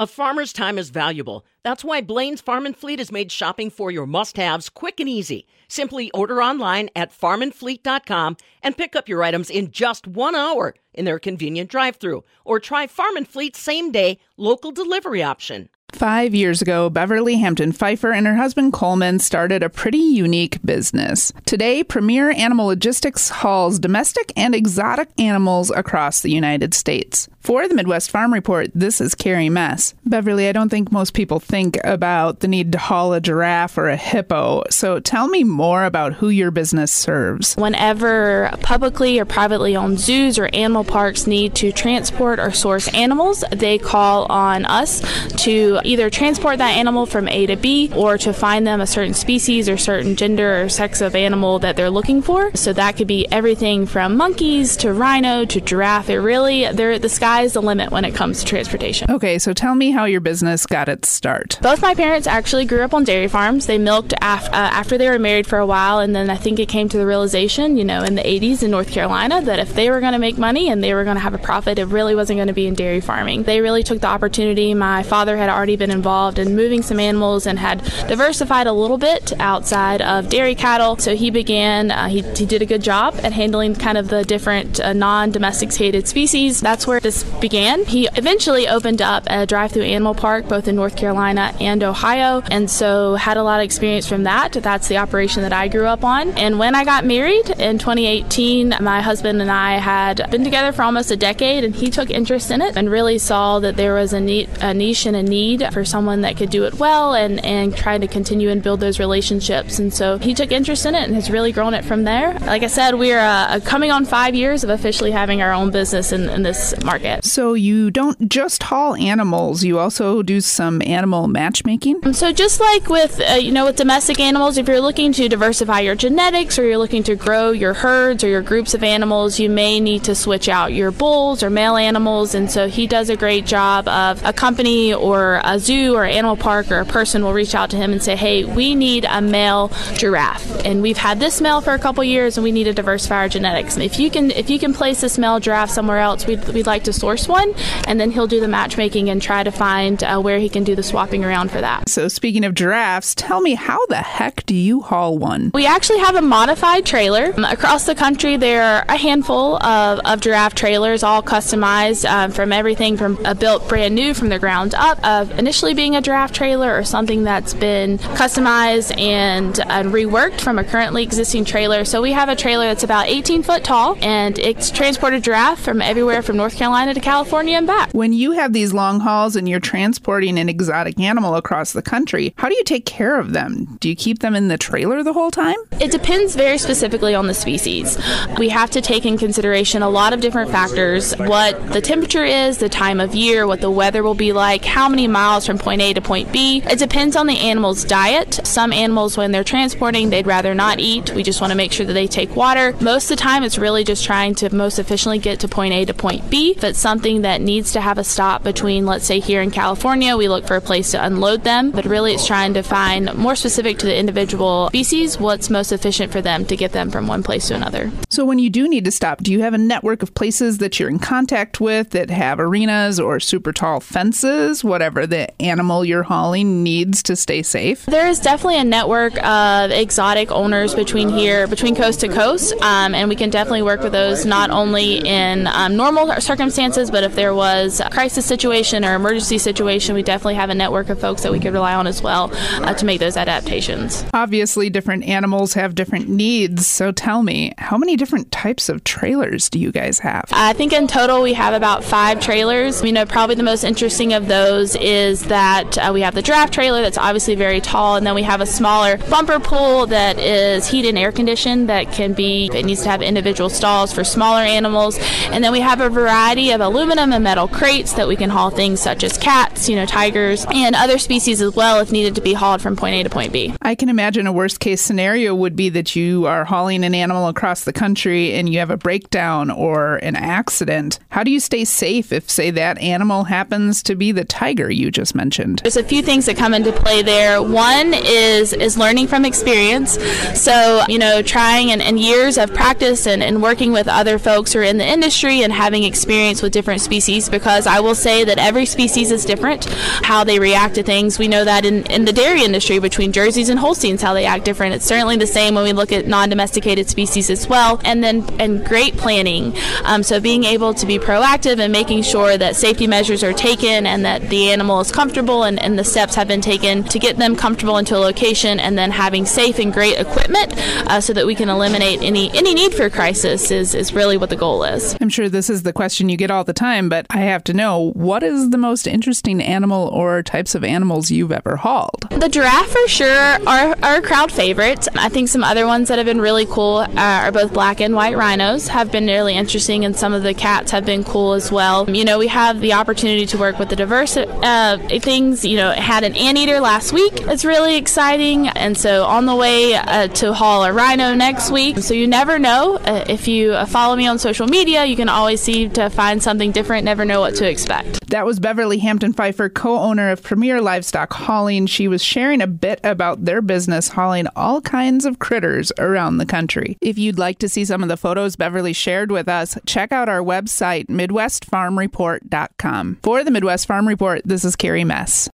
A farmer's time is valuable. That's why Blaine's Farm and Fleet has made shopping for your must haves quick and easy. Simply order online at farmandfleet.com and pick up your items in just one hour in their convenient drive through. Or try Farm and Fleet's same day local delivery option. Five years ago, Beverly Hampton Pfeiffer and her husband Coleman started a pretty unique business. Today, Premier Animal Logistics hauls domestic and exotic animals across the United States. For the Midwest Farm Report, this is Carrie Mess. Beverly, I don't think most people think about the need to haul a giraffe or a hippo, so tell me more about who your business serves. Whenever publicly or privately owned zoos or animal parks need to transport or source animals, they call on us to either transport that animal from A to B or to find them a certain species or certain gender or sex of animal that they're looking for. So that could be everything from monkeys to rhino to giraffe. It really, the sky's the limit when it comes to transportation. Okay, so tell me how your business got its start. Both my parents actually grew up on dairy farms. They milked af- uh, after they were married for a while, and then I think it came to the realization, you know, in the 80s in North Carolina that if they were going to make money and they were going to have a profit, it really wasn't going to be in dairy farming. They really took the opportunity. My father had already been involved in moving some animals and had diversified a little bit outside of dairy cattle. So he began, uh, he, he did a good job at handling kind of the different uh, non domesticated species. That's where this began. He eventually opened up a drive through animal park both in North Carolina and Ohio, and so had a lot of experience from that. That's the operation that I grew up on. And when I got married in 2018, my husband and I had been together for almost a decade, and he took interest in it and really saw that there was a, need, a niche and a need for someone that could do it well and, and try to continue and build those relationships. And so he took interest in it and has really grown it from there. Like I said, we're uh, coming on five years of officially having our own business in, in this market. So you don't just haul animals, you also do some animal matchmaking? So just like with, uh, you know, with domestic animals, if you're looking to diversify your genetics or you're looking to grow your herds or your groups of animals, you may need to switch out your bulls or male animals. And so he does a great job of a company or a zoo zoo or animal park or a person will reach out to him and say, hey, we need a male giraffe. And we've had this male for a couple years and we need to diversify our genetics. And if you can if you can place this male giraffe somewhere else, we'd, we'd like to source one. And then he'll do the matchmaking and try to find uh, where he can do the swapping around for that. So speaking of giraffes, tell me how the heck do you haul one? We actually have a modified trailer. Um, across the country, there are a handful of, of giraffe trailers, all customized um, from everything from uh, built brand new from the ground up. of initially being a giraffe trailer or something that's been customized and, and reworked from a currently existing trailer. So we have a trailer that's about 18 foot tall and it's transported giraffe from everywhere from North Carolina to California and back. When you have these long hauls and you're transporting an exotic animal across the country, how do you take care of them? Do you keep them in the trailer the whole time? It depends very specifically on the species. We have to take in consideration a lot of different factors what the temperature is, the time of year, what the weather will be like, how many miles from point A to point B. It depends on the animal's diet. Some animals, when they're transporting, they'd rather not eat. We just want to make sure that they take water. Most of the time, it's really just trying to most efficiently get to point A to point B. If it's something that needs to have a stop between, let's say here in California, we look for a place to unload them. But really, it's trying to find more specific to the individual species what's most efficient for them to get them from one place to another. So, when you do need to stop, do you have a network of places that you're in contact with that have arenas or super tall fences, whatever the animal you're hauling needs to stay safe? There is definitely a network of exotic owners between here, between coast to coast, um, and we can definitely work with those not only in um, normal circumstances, but if there was a crisis situation or emergency situation, we definitely have a network of folks that we could rely on as well uh, to make those adaptations. Obviously, different animals have different needs, so tell me, how many different types of trailers do you guys have? I think in total we have about five trailers. You know, probably the most interesting of those is that uh, we have the giraffe trailer that's obviously very tall, and then we have a smaller bumper pull that is heated and air conditioned that can be, it needs to have individual stalls for smaller animals. And then we have a variety of aluminum and metal crates that we can haul things such as cats, you know, tigers, and other species as well if needed to be hauled from point A to point B. I can imagine a worst case scenario would be that you are hauling an animal across the country and you have a breakdown or an accident. How do you stay safe if, say, that animal happens to be the tiger you just mentioned? mentioned? There's a few things that come into play there. One is is learning from experience. So, you know, trying and, and years of practice and, and working with other folks who are in the industry and having experience with with different species because I will say that every species is different, how they react to things. We know that in, in the dairy industry between Jerseys and Holsteins, how they act different. It's certainly the same when we look at non domesticated species as well. And then, and great planning. Um, so being able to be proactive and making sure that safety measures are taken and that the animal is comfortable and, and the steps have been taken to get them comfortable into a location and then having safe and great equipment uh, so that we can eliminate any, any need for crisis is, is really what the goal is. I'm sure this is the question you get all the time, but I have to know what is the most interesting animal or types of animals you've ever hauled? The giraffe, for sure, are, a crowd favorite. I think some other ones that have been really cool uh, are both black and white rhinos, have been really interesting, and some of the cats have been cool as well. You know, we have the opportunity to work with the diverse uh, things. You know, had an anteater last week. It's really exciting, and so on the way uh, to haul a rhino next week. So you never know. Uh, if you uh, follow me on social media, you can always see to find something different. Never know what to expect. That was Beverly Hampton Pfeiffer, co owner of Premier Livestock Hauling. She was sharing a bit about their business hauling all kinds of critters around the country. If you'd like to see some of the photos Beverly shared with us, check out our website, MidwestFarmReport.com. For the Midwest Farm Report, this is Carrie Mess.